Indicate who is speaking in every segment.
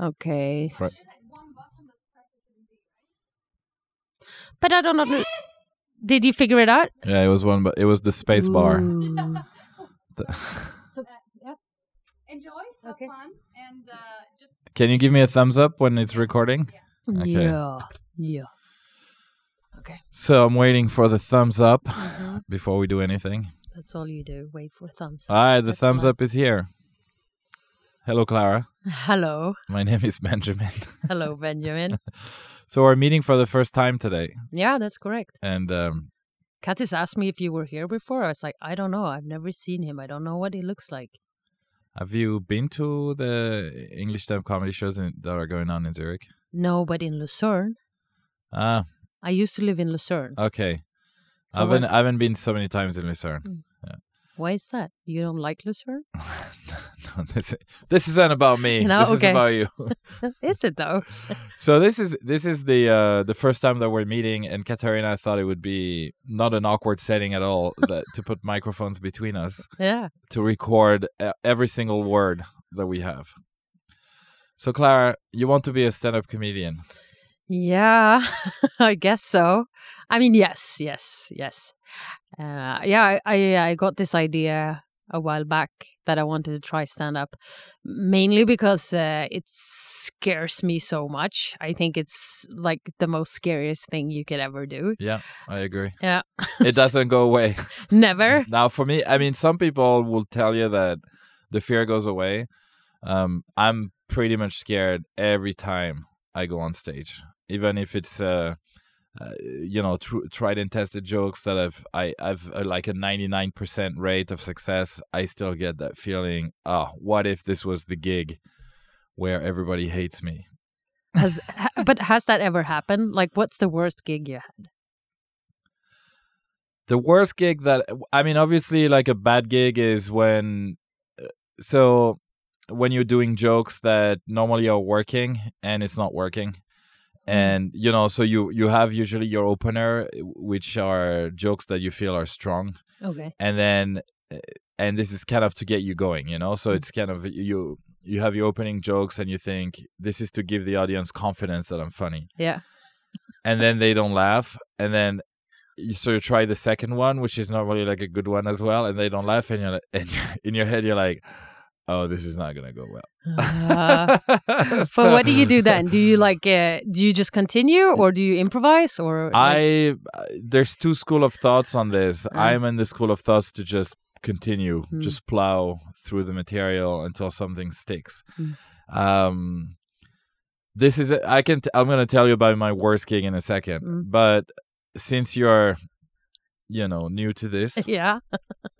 Speaker 1: Okay.
Speaker 2: Fri-
Speaker 1: But I don't know. Did you figure it out?
Speaker 2: Yeah, it was one, but it was the space bar.
Speaker 1: Ooh.
Speaker 2: The-
Speaker 3: Enjoy, have
Speaker 1: Okay.
Speaker 3: fun, and uh, just
Speaker 2: Can you give me a thumbs up when it's recording? Okay.
Speaker 1: Yeah. Yeah. Okay.
Speaker 2: So I'm waiting for the thumbs up
Speaker 1: Mhm.
Speaker 2: before we do anything.
Speaker 1: That's all you do. Wait for thumbs. up.
Speaker 2: All right, the
Speaker 1: That's
Speaker 2: thumbs
Speaker 1: not-
Speaker 2: up is here. Hello, Clara.
Speaker 1: Hello.
Speaker 2: My name is Benjamin.
Speaker 1: Hello, Benjamin.
Speaker 2: so we're meeting for the first time today,
Speaker 1: yeah, that's correct.
Speaker 2: and um,
Speaker 1: Katis asked me if you were here before. I was like, I don't know. I've never seen him. I don't know what he looks like.
Speaker 2: have you been to the English stand comedy shows in, that are going on in Zurich?
Speaker 1: No, but in Lucerne.
Speaker 2: Ah,
Speaker 1: I used to live in Lucerne.
Speaker 2: okay.
Speaker 1: So
Speaker 2: I haven't I haven't been so many times in Lucerne.
Speaker 1: Why is that? You don't like Lucerne?
Speaker 2: no, this, this isn't about me.
Speaker 1: No,
Speaker 2: this is about you.
Speaker 1: is it though?
Speaker 2: So this is this is the uh, the first time that we're meeting, and Katarina thought it would be not an awkward setting at all that to put microphones between us
Speaker 1: Yeah.
Speaker 2: to record every single word that we have. So Clara, you want to be a stand-up comedian?
Speaker 1: Yeah, I guess so. I mean, yes, yes, yes. Uh, yeah, I, I I got this idea a while back that I wanted to try stand up, mainly because uh, it scares me so much. I think it's like the most scariest thing you could ever do.
Speaker 2: Yeah, I agree.
Speaker 1: Yeah,
Speaker 2: It doesn't go away.
Speaker 1: never.
Speaker 2: Now, for me, I mean, some people will tell you that the fear goes away. Um, I'm pretty much scared every time I go on stage, even if it's uh, uh you know, tr- tried and tested jokes that I've I I've uh, like a 99% rate of success. I still get that feeling. Oh, what if this was the gig where everybody hates me?
Speaker 1: Has ha- but has that ever happened? Like, what's the worst gig you had?
Speaker 2: the worst gig that i mean obviously like a bad gig is when uh, so when you're doing jokes that normally are working and it's not working. And you know so you you have usually your opener which are jokes that you feel are strong.
Speaker 1: Okay.
Speaker 2: and then uh, and this is kind of to get you going you know? So it's kind of you you have your opening jokes and you think this is to give the audience confidence that i'm funny.
Speaker 1: Yeah.
Speaker 2: and then they don't laugh. And then you sort of try the second one which is normally like a good one as well and they don't laugh and you're like, and in your head you're like oh this is not gonna go well
Speaker 1: Uh, but what do you do then? Do you like uh, do you just continue or do you improvise or
Speaker 2: i uh, there's two school of thoughts on this
Speaker 1: Uh.
Speaker 2: i'm in the school of thoughts to just continue
Speaker 1: Hmm.
Speaker 2: just plow through the material until something sticks
Speaker 1: Hmm.
Speaker 2: um this is a- i can t- i'm gonna tell you about my worst gig in a second
Speaker 1: Mm.
Speaker 2: but since you're you know new to this
Speaker 1: yeah.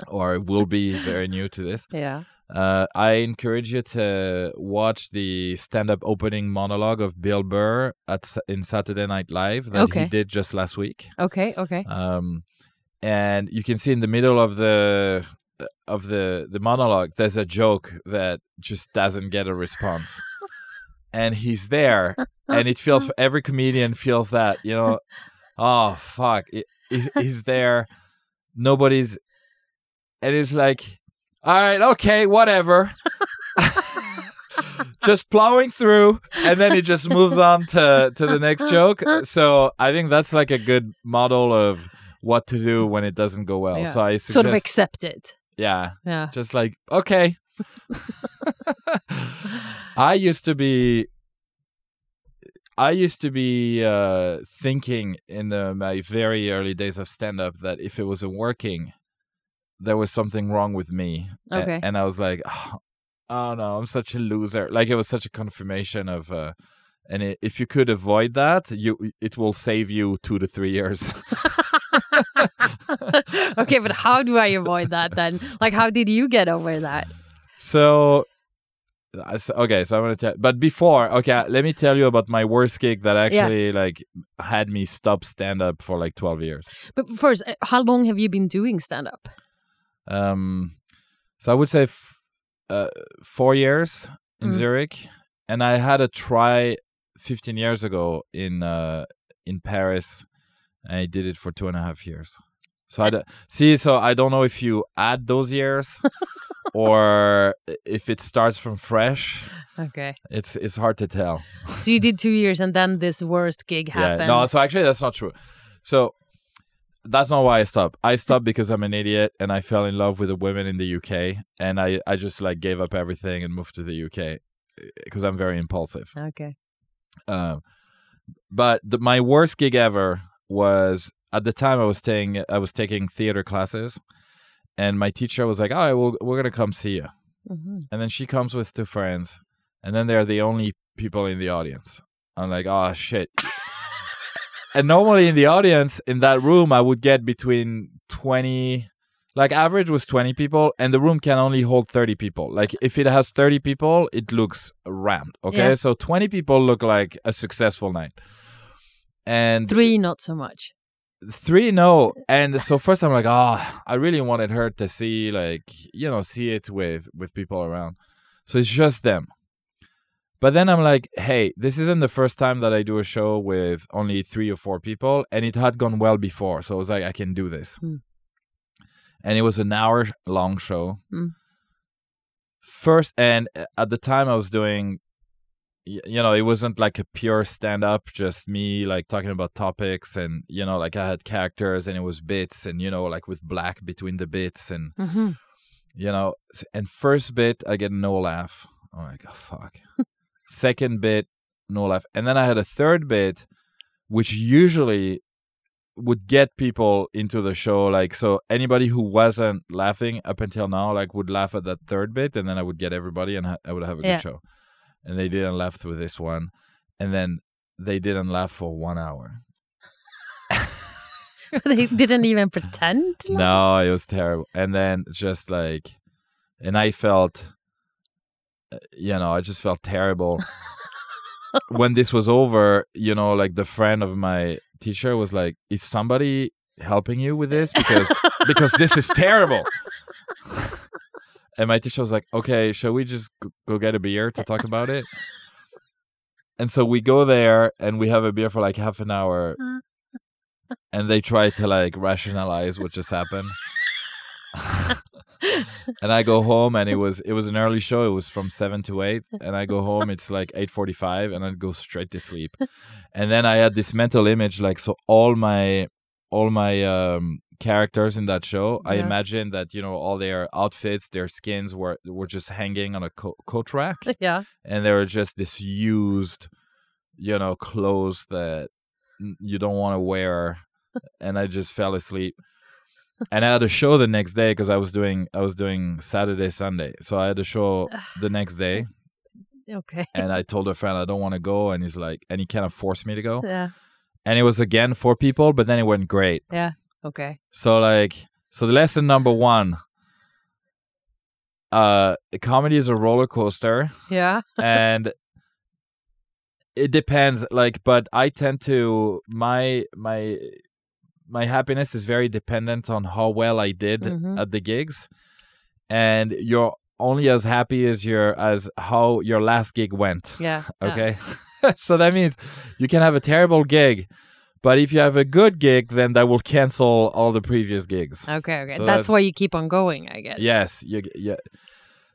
Speaker 2: or will be very new to this.
Speaker 1: Yeah.
Speaker 2: Uh, i encourage you to watch the stand-up opening monologue of bill burr at in saturday night live that
Speaker 1: Okay.
Speaker 2: he did just last week.
Speaker 1: Okay okay.
Speaker 2: Um, and you can see in the middle of the of the the monologue there's a joke that just doesn't get a response. And he's there and it feels every comedian feels that you know? Oh fuck. It, it- he's there. Nobody's and it's like all right okay whatever. Just plowing through and then it just moves on to to the next joke. So i think that's like a good model of what to do when it doesn't go well.
Speaker 1: Yeah.
Speaker 2: so i suggest
Speaker 1: sort of accept it.
Speaker 2: Yeah.
Speaker 1: Yeah.
Speaker 2: Just like okay. I used to be i used to be uh thinking in the, my very early days of stand up that if it wasn't working there was something wrong with me. A-
Speaker 1: Okay.
Speaker 2: and i was like oh, oh no i'm such a loser. Like it was such a confirmation of uh and i if you could avoid that you it will save you two to three years.
Speaker 1: Okay but how do i avoid that then? Like how did you get over that?
Speaker 2: So- okay, so I'm gonna tell. But before, okay, let me tell you about my worst gig that actually like had me stop stand up for like 12 years.
Speaker 1: but first uh, how long have you been doing stand up
Speaker 2: Um, so I would say f- uh, four years in
Speaker 1: Mm.
Speaker 2: Zurich, and I had a try 15 years ago in uh in Paris, I did it for two and a half years. So I d- see. So I don't know if you add those years, or if it starts from fresh.
Speaker 1: Okay.
Speaker 2: It's it's hard to tell.
Speaker 1: So you did two years, and then this worst gig happened.
Speaker 2: Yeah. No, so actually that's not true. So that's not why I stopped. I stopped because I'm an idiot and I fell in love with the women in the UK and I I just like gave up everything and moved to the UK because I'm very impulsive.
Speaker 1: Okay.
Speaker 2: Um, but the, my worst gig ever was at the time I was taking I was taking theater classes, and my teacher was like, "All right, well, we're gonna come see you."
Speaker 1: hmm
Speaker 2: And then she comes with two friends, and then they're the only people in the audience. I'm like, "Oh shit." and normally in the audience in that room, I would get between twenty. Like average was 20 people and the room can only hold 30 people. Like if it has 30 people, it looks rammed. Okay?
Speaker 1: Yeah.
Speaker 2: So 20 people look like a successful night. And
Speaker 1: Three, not so much.
Speaker 2: Three no. And so first i'm like oh i really wanted her to see like you know see it with with people around. So it's just them. But then i'm like hey this isn't the first time that i do a show with only three or four people and it had gone well before so i was like i can do this.
Speaker 1: Hmm.
Speaker 2: and it was an hour long show.
Speaker 1: Hmm.
Speaker 2: first and uh, at the time i was doing you know it wasn't like a pure stand up just me like talking about topics and you know like i had characters and it was bits and you know like with black between the bits and
Speaker 1: hmm
Speaker 2: you know and first bit i get no laugh. I'm like oh fuck. Second bit no laugh. And then i had a third bit which usually would get people into the show like so anybody who wasn't laughing up until now like would laugh at that third bit and then i would get everybody and ha- i would have a
Speaker 1: Yeah.
Speaker 2: good show and they didn't laugh with this one and then they didn't laugh for one hour
Speaker 1: they didn't even pretend. laugh?
Speaker 2: no it was terrible and then just like and i felt uh, you know i just felt terrible when this was over you know like the friend of my teacher was like is somebody helping you with this because because this is terrible and my teacher was like okay shall we just go get a beer to talk about it and so we go there and we have a beer for like half an hour and they try to like rationalize what just happened and I go home and it was it was an early show. It was from seven to eight, and I go home. It's like eight forty five, and I go straight to sleep. And then I had this mental image, like so all my all my um characters in that show. I imagine that you know all their outfits, their skins were were just hanging on a co- coat rack,
Speaker 1: yeah.
Speaker 2: and they were just this used, you know, clothes that you don't want to wear. And I just fell asleep and I had a show the next day because I was doing I was doing Saturday Sunday, so I had a show the next day,
Speaker 1: Okay.
Speaker 2: and I told a friend I don't want to go, and he's like, and he kind of forced me to go,
Speaker 1: Yeah.
Speaker 2: and it was again four people, but then it went great.
Speaker 1: Okay.
Speaker 2: So like, so the lesson number one, uh, comedy is a roller coaster,
Speaker 1: Yeah.
Speaker 2: and it depends. Like, but I tend to my my my happiness is very dependent on how well I did
Speaker 1: Mhm.
Speaker 2: at the gigs, and you're only as happy as your as how your last gig went.
Speaker 1: Yeah. yeah.
Speaker 2: Okay, so that means you can have a terrible gig, but if you have a good gig, then that will cancel all the previous gigs.
Speaker 1: Okay. Okay.
Speaker 2: So
Speaker 1: That's
Speaker 2: that-
Speaker 1: why you keep on going, I guess.
Speaker 2: Yes, you yeah.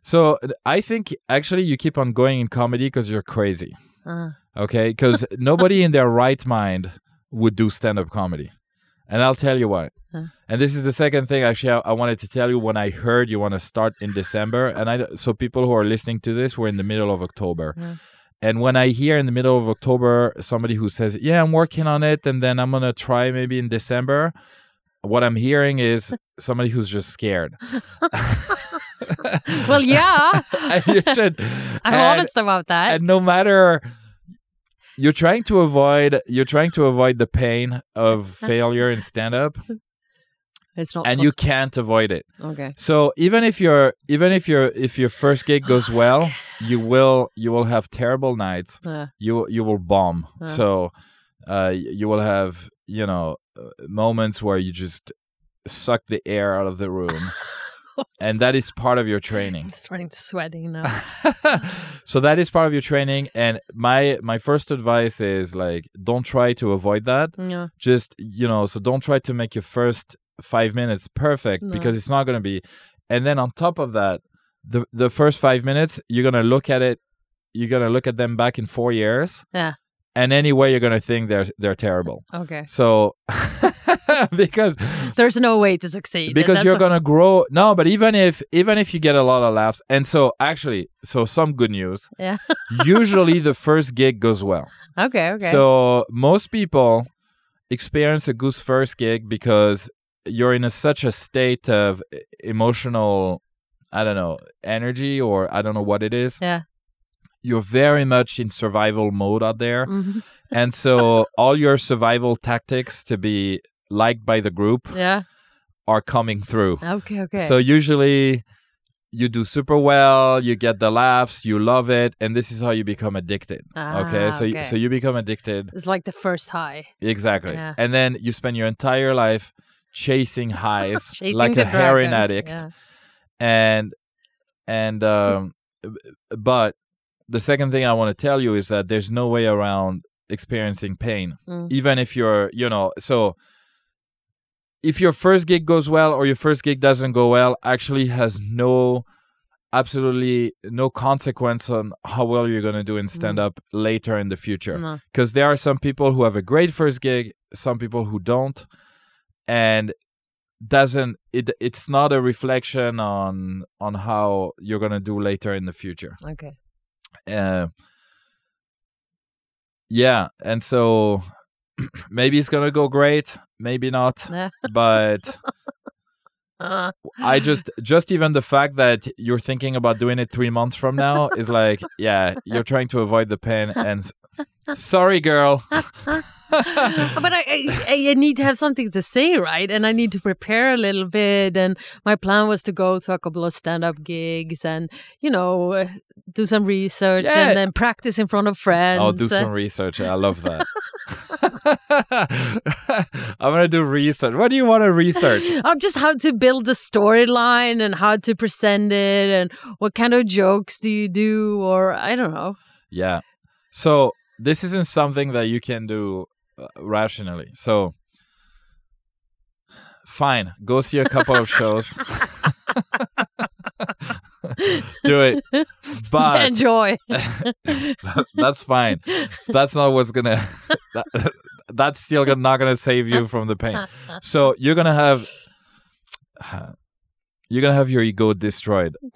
Speaker 2: So I think actually you keep on going in comedy because you're crazy.
Speaker 1: Uh,
Speaker 2: Okay, because nobody in their right mind would do stand-up comedy, and I'll tell you why. And this is the second thing actually I, I wanted to tell you when I heard you want to start in December, and I so people who are listening to this, we're in the middle of October. And when I hear in the middle of October somebody who says, "Yeah, I'm working on it," and then I'm gonna try maybe in December, what I'm hearing is somebody who's just scared.
Speaker 1: well, yeah.
Speaker 2: You should.
Speaker 1: I'm
Speaker 2: and-
Speaker 1: honest about that.
Speaker 2: and no matter you're trying to avoid you're trying to avoid the pain of failure in stand up
Speaker 1: it's not.
Speaker 2: and you can't avoid it.
Speaker 1: Okay.
Speaker 2: so even if your even if your if your first gig goes well you will you will have terrible nights
Speaker 1: Uh,
Speaker 2: you you will bomb
Speaker 1: Uh.
Speaker 2: so uh you will have you know uh, moments where you just suck the air out of the room and that is part of your training
Speaker 1: I'm starting to sweating now.
Speaker 2: so that is part of your training and my my first advice is like don't try to avoid that
Speaker 1: yeah.
Speaker 2: just you know so don't try to make your first five minutes perfect
Speaker 1: No.
Speaker 2: because it's not going to be and then on top of that the the first five minutes you're going to look at it you're gonna look at them back in four years,
Speaker 1: Yeah.
Speaker 2: and anyway, you're gonna think they're they're terrible.
Speaker 1: Okay.
Speaker 2: So because
Speaker 1: There's no way to succeed.
Speaker 2: because you're gonna grow no but even if even if you get a lot of laughs and so actually so some good news
Speaker 1: Yeah.
Speaker 2: usually the first gig goes well
Speaker 1: Okay. Okay.
Speaker 2: so most people experience a goose first gig because you're in a, such a state of emotional i don't know energy or i don't know what it is
Speaker 1: Yeah.
Speaker 2: you're very much in survival mode out there
Speaker 1: Mhm.
Speaker 2: and so all your survival tactics to be liked by the group
Speaker 1: Yeah.
Speaker 2: are coming through
Speaker 1: Okay. Okay.
Speaker 2: so usually you do super well, you get the laughs, you love it, and this is how you become addicted. okay,
Speaker 1: Ah,
Speaker 2: so You,
Speaker 1: okay.
Speaker 2: so you become addicted
Speaker 1: it's like the first high.
Speaker 2: exactly,
Speaker 1: Yeah.
Speaker 2: and then you spend your entire life chasing highs
Speaker 1: Chasing
Speaker 2: like a heroin addict,
Speaker 1: Yeah.
Speaker 2: and and um, but the second thing I want to tell you is that there's no way around experiencing pain,
Speaker 1: Mm.
Speaker 2: even if you're you know so if your first gig goes well or your first gig doesn't go well actually has no absolutely no consequence on how well you're going to do in stand up later in the future. Because there are some people who have a great first gig some people who don't and doesn't it it's not a reflection on on how you're going to do later in the future.
Speaker 1: Okay.
Speaker 2: uh, yeah and so maybe it's gonna go great maybe not but
Speaker 1: Uh,
Speaker 2: i just just even the fact that you're thinking about doing it three months from now is like yeah you're trying to avoid the pain and sorry girl
Speaker 1: but I, I I need to have something to say, right? And I need to prepare a little bit. And my plan was to go to a couple of stand-up gigs and you know uh, do some research
Speaker 2: Yeah.
Speaker 1: and then practice in front of friends.
Speaker 2: i'll do some research i love that i'm gonna do research what do you want to research
Speaker 1: Oh, just how to build the storyline and how to present it and what kind of jokes do you do or I don't know.
Speaker 2: Yeah. So this isn't something that you can do Uh, rationally. So fine, go see a couple of shows. do it. But
Speaker 1: Enjoy.
Speaker 2: that's fine. That's not what's going to that's still gonna- not going to save you from the pain. So you're going to have you're going to have your ego destroyed.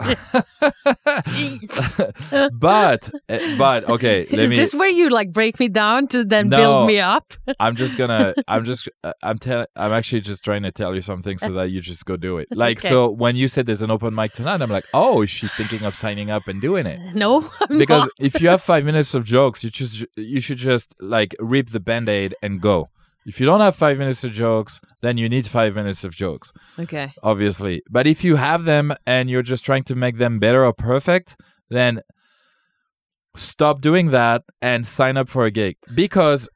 Speaker 1: Jeez.
Speaker 2: but eh, but okay, let
Speaker 1: Is
Speaker 2: me
Speaker 1: this where you like break me down to then
Speaker 2: No.
Speaker 1: build me up?
Speaker 2: I'm just gonna. I'm just. uh, I'm telling. I'm actually just trying to tell you something so that you just go do it. Like
Speaker 1: Okay.
Speaker 2: so, when you said there's an open mic tonight, I'm like, oh, is she thinking of signing up and doing it?
Speaker 1: No, I'm
Speaker 2: Because
Speaker 1: not.
Speaker 2: if you have five minutes of jokes, you just you should just like rip the band aid and go. If you don't have five minutes of jokes, then you need five minutes of jokes,
Speaker 1: okay.
Speaker 2: obviously. But if you have them and you're just trying to make them better or perfect, then stop doing that and sign up for a gig because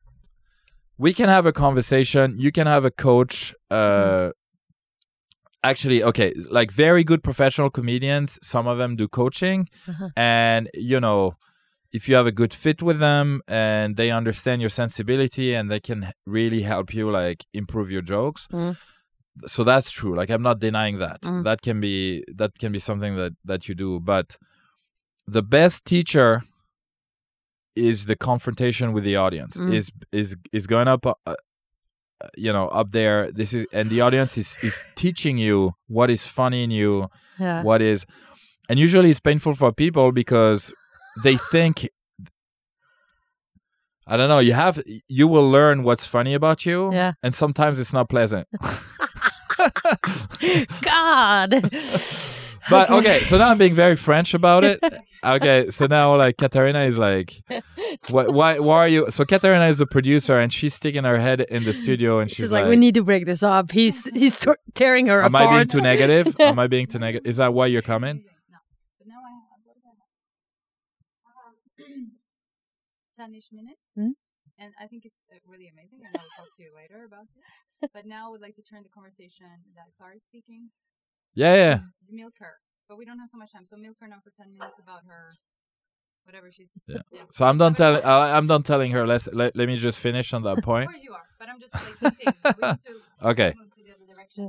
Speaker 2: we can have a conversation you can have a coach uh actually okay like very good professional comedians some of them do coaching
Speaker 1: Uh-huh.
Speaker 2: and you know if you have a good fit with them and they understand your sensibility and they can really help you like improve your jokes
Speaker 1: Mm.
Speaker 2: so that's true like i'm not denying that
Speaker 1: Mm.
Speaker 2: that can be that can be something that that you do but the best teacher is the confrontation with the audience
Speaker 1: Mm.
Speaker 2: is is is going up uh, uh, you know up there this is and the audience is is teaching you what is funny in you
Speaker 1: Yeah.
Speaker 2: what is and usually it's painful for people because they think i don't know you have you will learn what's funny about you
Speaker 1: Yeah.
Speaker 2: and sometimes it's not pleasant
Speaker 1: God.
Speaker 2: but okay so now i'm being very french about it okay so now like katarina is like why, why why are you so katarina is a producer and she's sticking her head in the studio and she's,
Speaker 1: She's like, we need to break this up. He's he's t- tearing her
Speaker 2: am
Speaker 1: apart.
Speaker 2: i being too negative am i being too negative is that why you're coming
Speaker 3: No. But now I have what do I have? I have ten-ish minutes,
Speaker 1: Mm.
Speaker 3: and I think it's uh, really amazing. And I'll talk to you later about it. But now I would like to turn the conversation that Clara is speaking.
Speaker 2: yeah yeah
Speaker 3: is Milk her, but we don't have so much time. So milk her now for ten minutes about her, whatever she's.
Speaker 2: Yeah. yeah. so i'm done telling uh, i'm done telling her let's let, let me just finish on that
Speaker 3: Of
Speaker 2: point
Speaker 3: course you are, but I'm just like hinting. we need to
Speaker 2: Okay.
Speaker 3: move to the other direction.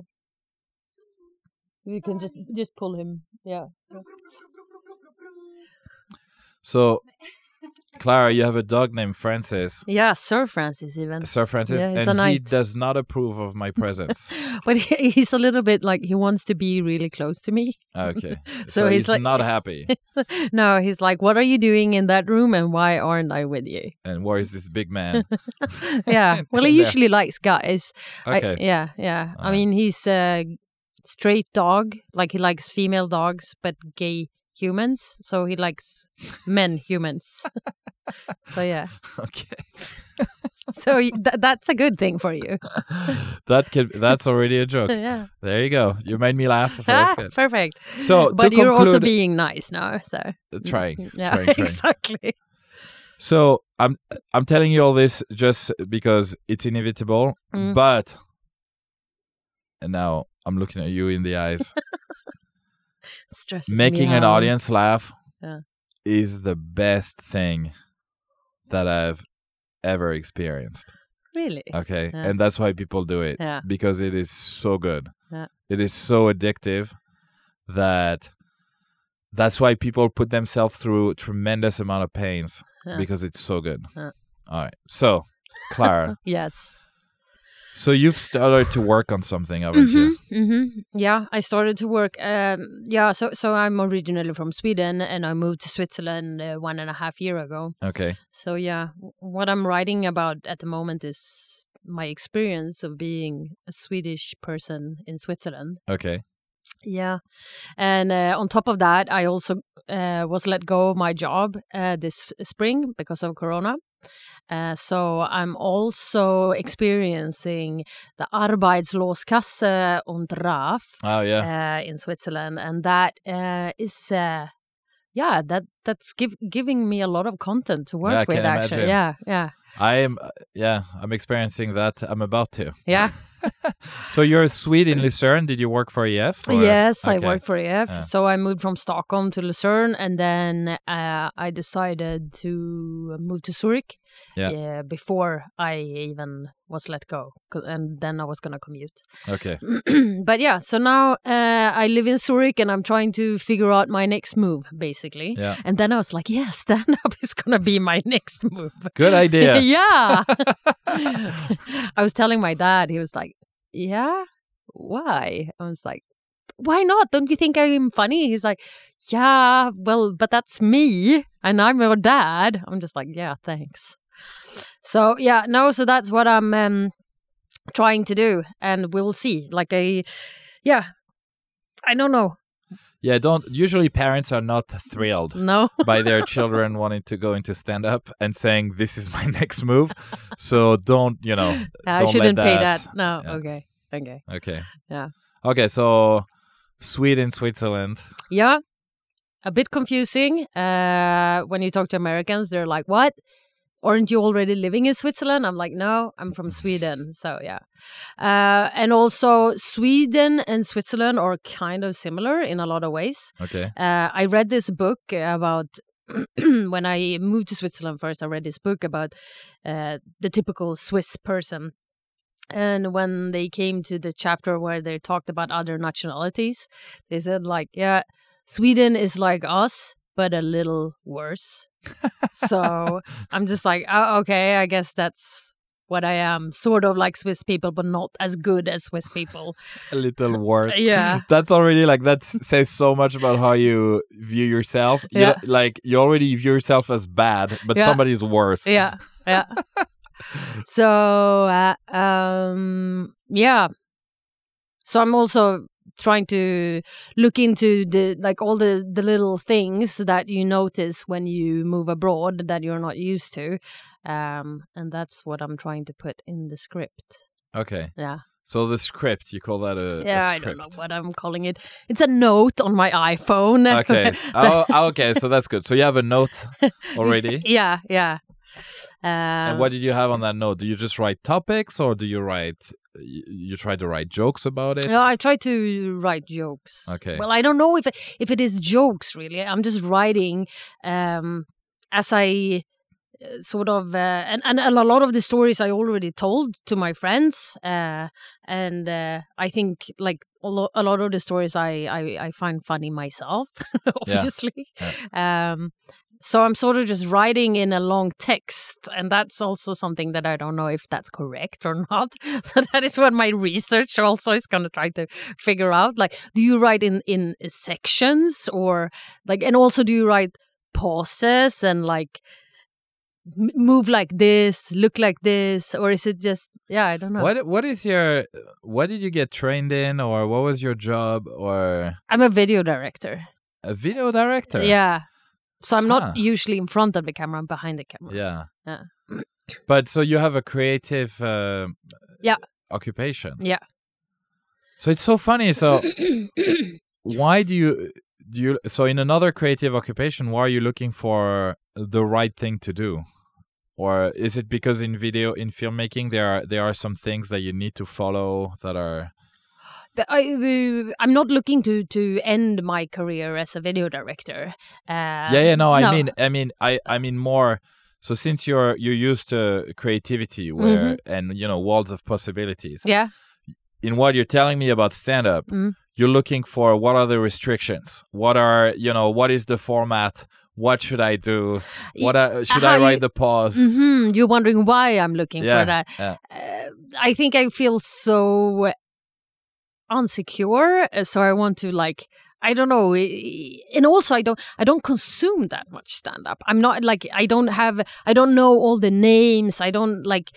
Speaker 1: You can just just pull him. Yeah.
Speaker 2: So Clara, you have a dog named Francis.
Speaker 1: Yeah, Sir Francis even.
Speaker 2: Sir Francis,
Speaker 1: Yeah,
Speaker 2: and he does not approve of my presence.
Speaker 1: But he, he's a little bit like he wants to be really close to me.
Speaker 2: okay,
Speaker 1: So
Speaker 2: so,
Speaker 1: he's
Speaker 2: he's
Speaker 1: like-
Speaker 2: not happy.
Speaker 1: no, he's like, "What are you doing in that room, and why aren't I with you?"
Speaker 2: and where is this big man?
Speaker 1: yeah. Well, he usually likes guys. I-
Speaker 2: Okay,
Speaker 1: yeah, yeah. I
Speaker 2: Uh.
Speaker 1: mean, he's a straight dog. Like he likes female dogs, but gay humans. So he likes men humans. so yeah.
Speaker 2: okay.
Speaker 1: So th- that's a good thing for you.
Speaker 2: that could that's already a joke.
Speaker 1: yeah.
Speaker 2: There you go. You made me laugh. So
Speaker 1: Ah, perfect.
Speaker 2: So
Speaker 1: But you're also being nice now. So
Speaker 2: Uh, trying,
Speaker 1: yeah,
Speaker 2: trying, trying.
Speaker 1: exactly.
Speaker 2: So I'm I'm telling you all this just because it's inevitable,
Speaker 1: Mm.
Speaker 2: but and now I'm looking at you in the eyes.
Speaker 1: Stresses
Speaker 2: Making an audience laugh
Speaker 1: Yeah.
Speaker 2: is the best thing that I've ever experienced.
Speaker 1: Really?
Speaker 2: Okay,
Speaker 1: Yeah.
Speaker 2: and that's why people do it
Speaker 1: Yeah.
Speaker 2: because it is so good.
Speaker 1: Yeah.
Speaker 2: It is so addictive that that's why people put themselves through tremendous amount of pains because it's so good. All right. So, Clara,
Speaker 1: Yes.
Speaker 2: So you've started to work on something, haven't you?
Speaker 1: hmm Yeah, I started to work. Um, yeah, so so I'm originally from Sweden, and I moved to Switzerland uh, one and a half year ago.
Speaker 2: Okay.
Speaker 1: So yeah, what I'm writing about at the moment is my experience of being a Swedish person in Switzerland.
Speaker 2: Okay.
Speaker 1: Yeah, and uh, on top of that, I also uh, was let go of my job uh, this f- spring because of Corona. Uh, so I'm also experiencing the Arbeitsloskasse und RAV
Speaker 2: Oh yeah.
Speaker 1: uh, in Switzerland, and that uh, is, uh, yeah, that that's give, giving me a lot of content to work
Speaker 2: Yeah,
Speaker 1: with. Actually,
Speaker 2: imagine.
Speaker 1: yeah, yeah,
Speaker 2: I am. uh, Yeah, I'm experiencing that. I'm about to.
Speaker 1: yeah.
Speaker 2: So you're a Swede in Lucerne. Did you work for EF? or-
Speaker 1: Yes, I worked for EF.
Speaker 2: Yeah.
Speaker 1: So I moved from Stockholm to Lucerne, and then uh, I decided to move to Zurich.
Speaker 2: Yeah.
Speaker 1: uh, before I even was let go, and then I was gonna commute.
Speaker 2: Okay.
Speaker 1: but yeah, so now uh, I live in Zurich, and I'm trying to figure out my next move, basically.
Speaker 2: Yeah.
Speaker 1: And then I was like, yeah, stand up is gonna be my next move.
Speaker 2: Good idea.
Speaker 1: Yeah. I was telling my dad, he was like, Yeah, why? I was like, Why not? Don't you think I'm funny? He's like, Yeah, well, but that's me and I'm your dad. I'm just like, Yeah, thanks. So, yeah, no, so that's what I'm um, trying to do. And we'll see. Like, I, yeah, I don't know.
Speaker 2: Yeah. Don't. Usually, parents are not thrilled
Speaker 1: No.
Speaker 2: by their children wanting to go into stand up and saying this is my next move. So don't. You know.
Speaker 1: I
Speaker 2: don't
Speaker 1: shouldn't pay
Speaker 2: that-
Speaker 1: that. No,
Speaker 2: yeah.
Speaker 1: okay. Okay.
Speaker 2: Okay.
Speaker 1: Yeah.
Speaker 2: Okay. So Sweden, Switzerland.
Speaker 1: Yeah, a bit confusing. Uh, when you talk to Americans, they're like, "What? Aren't you already living in Switzerland?" I'm like, "No, I'm from Sweden." So yeah, uh, and also Sweden and Switzerland are kind of similar in a lot of ways.
Speaker 2: Okay.
Speaker 1: Uh, I read this book about when I moved to Switzerland first. I read this book about uh, the typical Swiss person. And when they came to the chapter where they talked about other nationalities, they said, like, yeah, Sweden is like us, but a little worse. So I'm just like, oh, okay, I guess that's what I am. Sort of like Swiss people, but not as good as Swiss people.
Speaker 2: A little worse.
Speaker 1: Yeah.
Speaker 2: That's already like that says so much about how you view yourself.
Speaker 1: Yeah.
Speaker 2: don't- like you already view yourself as bad, but
Speaker 1: Yeah.
Speaker 2: somebody's worse.
Speaker 1: yeah yeah so uh, um yeah so i'm also trying to look into the like all the the little things that you notice when you move abroad that you're not used to um and that's what i'm trying to put in the script
Speaker 2: Okay.
Speaker 1: yeah
Speaker 2: So the script, you call that a, a
Speaker 1: yeah i don't know what i'm calling it it's a note on my iphone
Speaker 2: Okay. oh, oh, okay. So that's good. So you have a note already.
Speaker 1: yeah yeah um,
Speaker 2: and what did you have on that note? Do you just write topics, or do you write? You, try to write jokes about it.
Speaker 1: Yeah, I try to write jokes.
Speaker 2: Okay.
Speaker 1: Well, I don't know if it, if it is jokes really. I'm just writing um, as I uh, sort of uh, and, and a lot of the stories I already told to my friends, uh, and uh, I think like a lo- a lot of the stories I I, I find funny myself, obviously. Yeah. Um, so I'm sort of just writing in a long text, and that's also something that I don't know if that's correct or not. So that is what my research also is going to try to figure out. Like, do you write in in sections or like, and also do you write pauses and like move like this, look like this, or is it just yeah? I don't know.
Speaker 2: What what is your what did you get trained in or what was your job or
Speaker 1: I'm a video director.
Speaker 2: a video director?
Speaker 1: Yeah. So I'm not usually in front of the camera, I'm behind the camera.
Speaker 2: Yeah.
Speaker 1: Yeah.
Speaker 2: But so you have a creative uh,
Speaker 1: Yeah.
Speaker 2: occupation.
Speaker 1: Yeah.
Speaker 2: So it's so funny. So why do you do you so in another creative occupation why are you looking for the right thing to do? Or is it because in video in filmmaking there are there are some things that you need to follow that are
Speaker 1: I, uh, I'm not looking to to end my career as a video director. Uh,
Speaker 2: yeah yeah no i mean i mean i i mean more so since you're you're used to creativity where and you know worlds of possibilities
Speaker 1: yeah,
Speaker 2: in what you're telling me about stand up
Speaker 1: Mm.
Speaker 2: you're looking for what are the restrictions what are you know what is the format what should i do what are, should
Speaker 1: how
Speaker 2: i write
Speaker 1: you-
Speaker 2: the pause
Speaker 1: hmm You're wondering why I'm looking
Speaker 2: Yeah,
Speaker 1: for that.
Speaker 2: yeah.
Speaker 1: Uh, I think I feel so unsecure, uh, so I want to like. I don't know, and also I don't. I don't consume that much stand up. I'm not like I don't have. I don't know all the names. I don't like.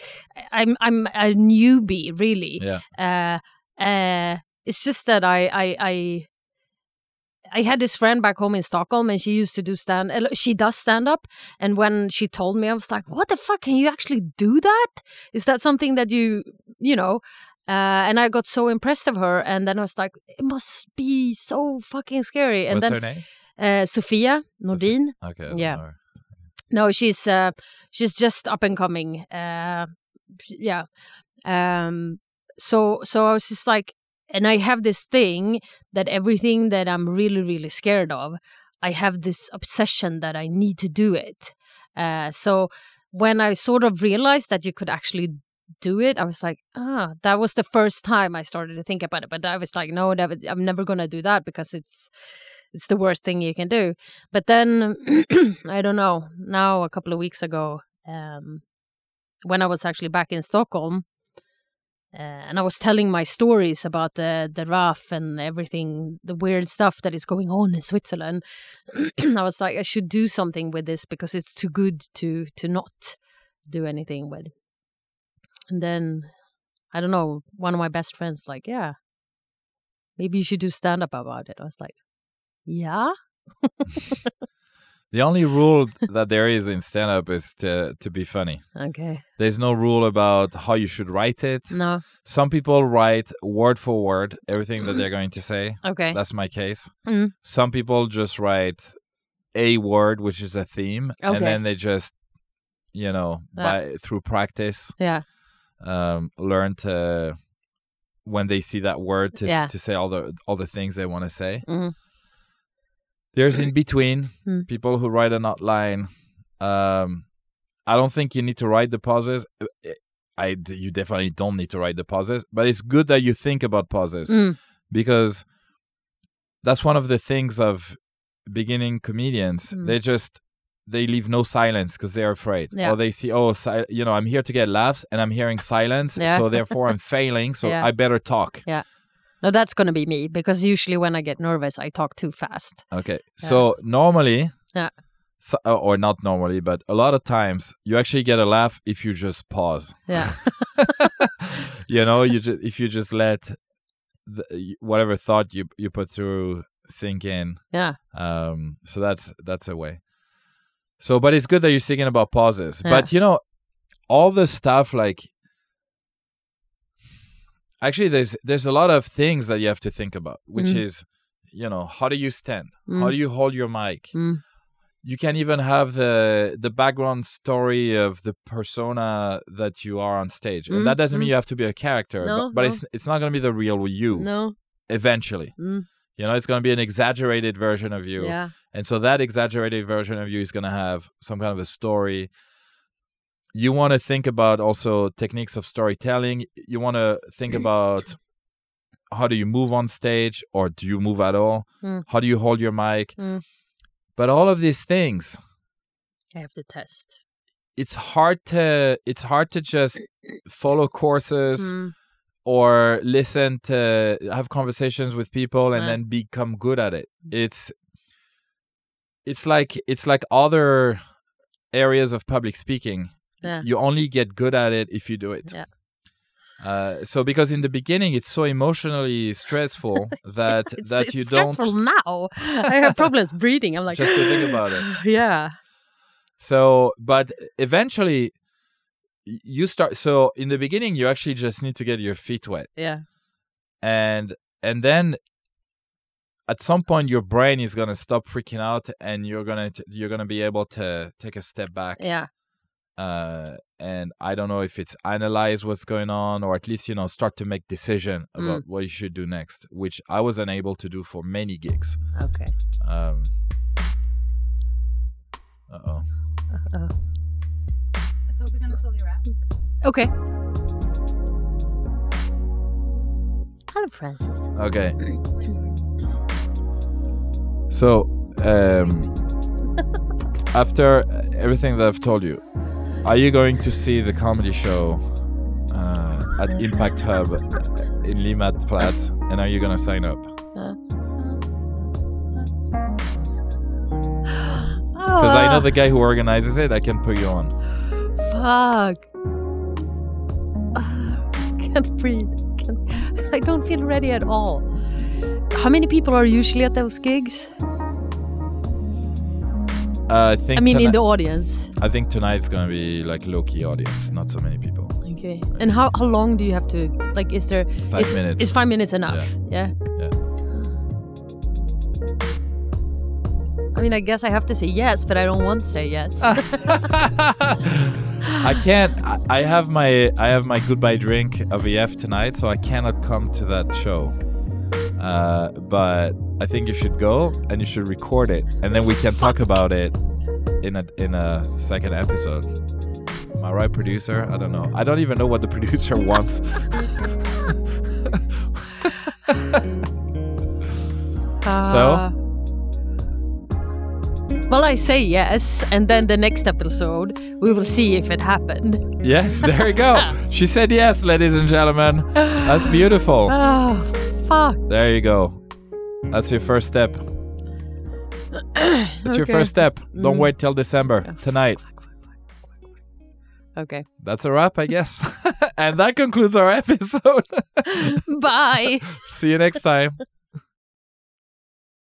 Speaker 1: I'm. I'm a newbie, really.
Speaker 2: yeah
Speaker 1: uh, uh, it's just that I, I, I, I had this friend back home in Stockholm, and she used to do stand. uh, She does stand up, and when she told me, I was like, "What the fuck? Can you actually do that? Is that something that you, you know?" Uh, and I got so impressed of her, and then I was like, "It must be so fucking scary." And
Speaker 2: what's
Speaker 1: then
Speaker 2: her name
Speaker 1: uh, Sofia Nordin,
Speaker 2: okay
Speaker 1: Yeah. no, she's uh, she's just up and coming. Uh, yeah. Um. So so I was just like, and I have this thing that everything that I'm really really scared of, I have this obsession that I need to do it. Uh. So when I sort of realized that you could actually do it, I was like, ah, that was the first time I started to think about it. But I was like, no, that, I'm never gonna do that because it's it's the worst thing you can do. But then I don't know. Now a couple of weeks ago, um, when I was actually back in Stockholm, uh, and I was telling my stories about the the RAV and everything, the weird stuff that is going on in Switzerland. I was like, I should do something with this because it's too good to to not do anything with. And then I don't know. One of my best friends like, yeah, maybe you should do stand up about it. I was like, yeah.
Speaker 2: the only rule that there is in stand up is to to be funny
Speaker 1: Okay.
Speaker 2: there's no rule about how you should write it
Speaker 1: No.
Speaker 2: some people write word for word everything that they're going to say
Speaker 1: Okay.
Speaker 2: That's my case.
Speaker 1: Mm.
Speaker 2: Some people just write a word, which is a theme,
Speaker 1: Okay.
Speaker 2: and then they just, you know,
Speaker 1: Yeah.
Speaker 2: by through practice,
Speaker 1: yeah.
Speaker 2: Um, learn to when they see that word to
Speaker 1: Yeah.
Speaker 2: to say all the all the things they want to say.
Speaker 1: Mhm.
Speaker 2: There's in between
Speaker 1: Mm.
Speaker 2: people who write an outline. Um, I don't think you need to write the pauses. I you definitely don't need to write the pauses, but it's good that you think about pauses
Speaker 1: Mm.
Speaker 2: because that's one of the things of beginning comedians
Speaker 1: Mm.
Speaker 2: they just they leave no silence because they're afraid
Speaker 1: Yeah.
Speaker 2: or they see oh si- you know i'm here to get laughs and i'm hearing silence
Speaker 1: Yeah.
Speaker 2: so therefore i'm failing so
Speaker 1: Yeah.
Speaker 2: i better talk Yeah.
Speaker 1: No, that's gonna be me because usually when I get nervous, I talk too fast.
Speaker 2: okay so normally
Speaker 1: Yeah.
Speaker 2: so, uh, or not normally but a lot of times you actually get a laugh if you just pause
Speaker 1: Yeah.
Speaker 2: you know you just if you just let the, whatever thought you you put through sink in
Speaker 1: yeah.
Speaker 2: um so that's that's a way so but it's good that you're thinking about pauses
Speaker 1: Yeah.
Speaker 2: but you know all the stuff like actually there's there's a lot of things that you have to think about which
Speaker 1: Mhm.
Speaker 2: is you know how do you stand
Speaker 1: Mm.
Speaker 2: how do you hold your mic
Speaker 1: Mm.
Speaker 2: you can even have the the background story of the persona that you are on stage and
Speaker 1: Mm,
Speaker 2: that doesn't mean
Speaker 1: mm.
Speaker 2: you have to be a character
Speaker 1: No,
Speaker 2: but, but
Speaker 1: no.
Speaker 2: it's it's not going to be the real you
Speaker 1: No.
Speaker 2: eventually
Speaker 1: Mm.
Speaker 2: You know it's going to be an exaggerated version of you
Speaker 1: Yeah.
Speaker 2: and so that exaggerated version of you is going to have some kind of a story. You want to think about also techniques of storytelling. You want to think about how do you move on stage or do you move at all?
Speaker 1: Mm.
Speaker 2: How do you hold your mic?
Speaker 1: Mm.
Speaker 2: But all of these things,
Speaker 1: I have to test.
Speaker 2: it's hard to it's hard to just follow courses
Speaker 1: Mm,
Speaker 2: or listen to have conversations with people and
Speaker 1: Yeah.
Speaker 2: then become good at it it's it's like it's like other areas of public speaking
Speaker 1: Yeah.
Speaker 2: you only get good at it if you do it
Speaker 1: Yeah.
Speaker 2: uh, so because in the beginning it's so emotionally stressful that
Speaker 1: it's,
Speaker 2: that
Speaker 1: it's
Speaker 2: you don't
Speaker 1: stressful now. I have problems breathing. I'm like
Speaker 2: Just to think about it.
Speaker 1: Yeah.
Speaker 2: So, but eventually you start. So in the beginning, you actually just need to get your feet wet,
Speaker 1: Yeah.
Speaker 2: and and then at some point your brain is gonna stop freaking out, and you're gonna t- you're gonna be able to take a step back.
Speaker 1: Yeah.
Speaker 2: Uh, and I don't know if it's analyze what's going on, or at least you know start to make decision about what you should do next, which I was unable to do for many gigs.
Speaker 1: Okay.
Speaker 2: Um, uh-oh uh oh.
Speaker 1: Uh,
Speaker 3: So we're gonna slowly wrap.
Speaker 1: okay. Hello, Francis.
Speaker 2: Okay. So, um, after everything that I've told you, are you going to see the comedy show uh, at Impact Hub in Limmatplatz? And are you going to sign up? Because I know the guy who organizes it. I can put you on.
Speaker 1: Fuck. Can't breathe. Can't, I don't feel ready at all. How many people are usually at those gigs?
Speaker 2: Uh, I think.
Speaker 1: I mean, in the audience.
Speaker 2: I think tonight's going to be like low key audience, not so many people.
Speaker 1: Okay. And how, how long do you have to like? Is there
Speaker 2: Five
Speaker 1: is,
Speaker 2: minutes.
Speaker 1: Is five minutes enough? Yeah.
Speaker 2: Yeah.
Speaker 1: I mean, I guess I have to say yes, but I don't want to say yes.
Speaker 2: I can't. I, I have my I have my goodbye drink of EF tonight, so I cannot come to that show. Uh, but I think you should go and you should record it, and then we can talk about it in a in a second episode. Am I right, producer? I don't know. I don't even know what the producer wants. So?
Speaker 1: Well, I say yes, and then the next episode we will see if it happened.
Speaker 2: yes, there you go. She said yes, ladies and gentlemen. That's beautiful.
Speaker 1: Oh, fuck.
Speaker 2: There you go. That's your first step. That's your first step. Don't
Speaker 1: Mm.
Speaker 2: wait till December. Tonight.
Speaker 1: Okay.
Speaker 2: That's a wrap, I guess. and that concludes our episode.
Speaker 1: Bye.
Speaker 2: See you next time.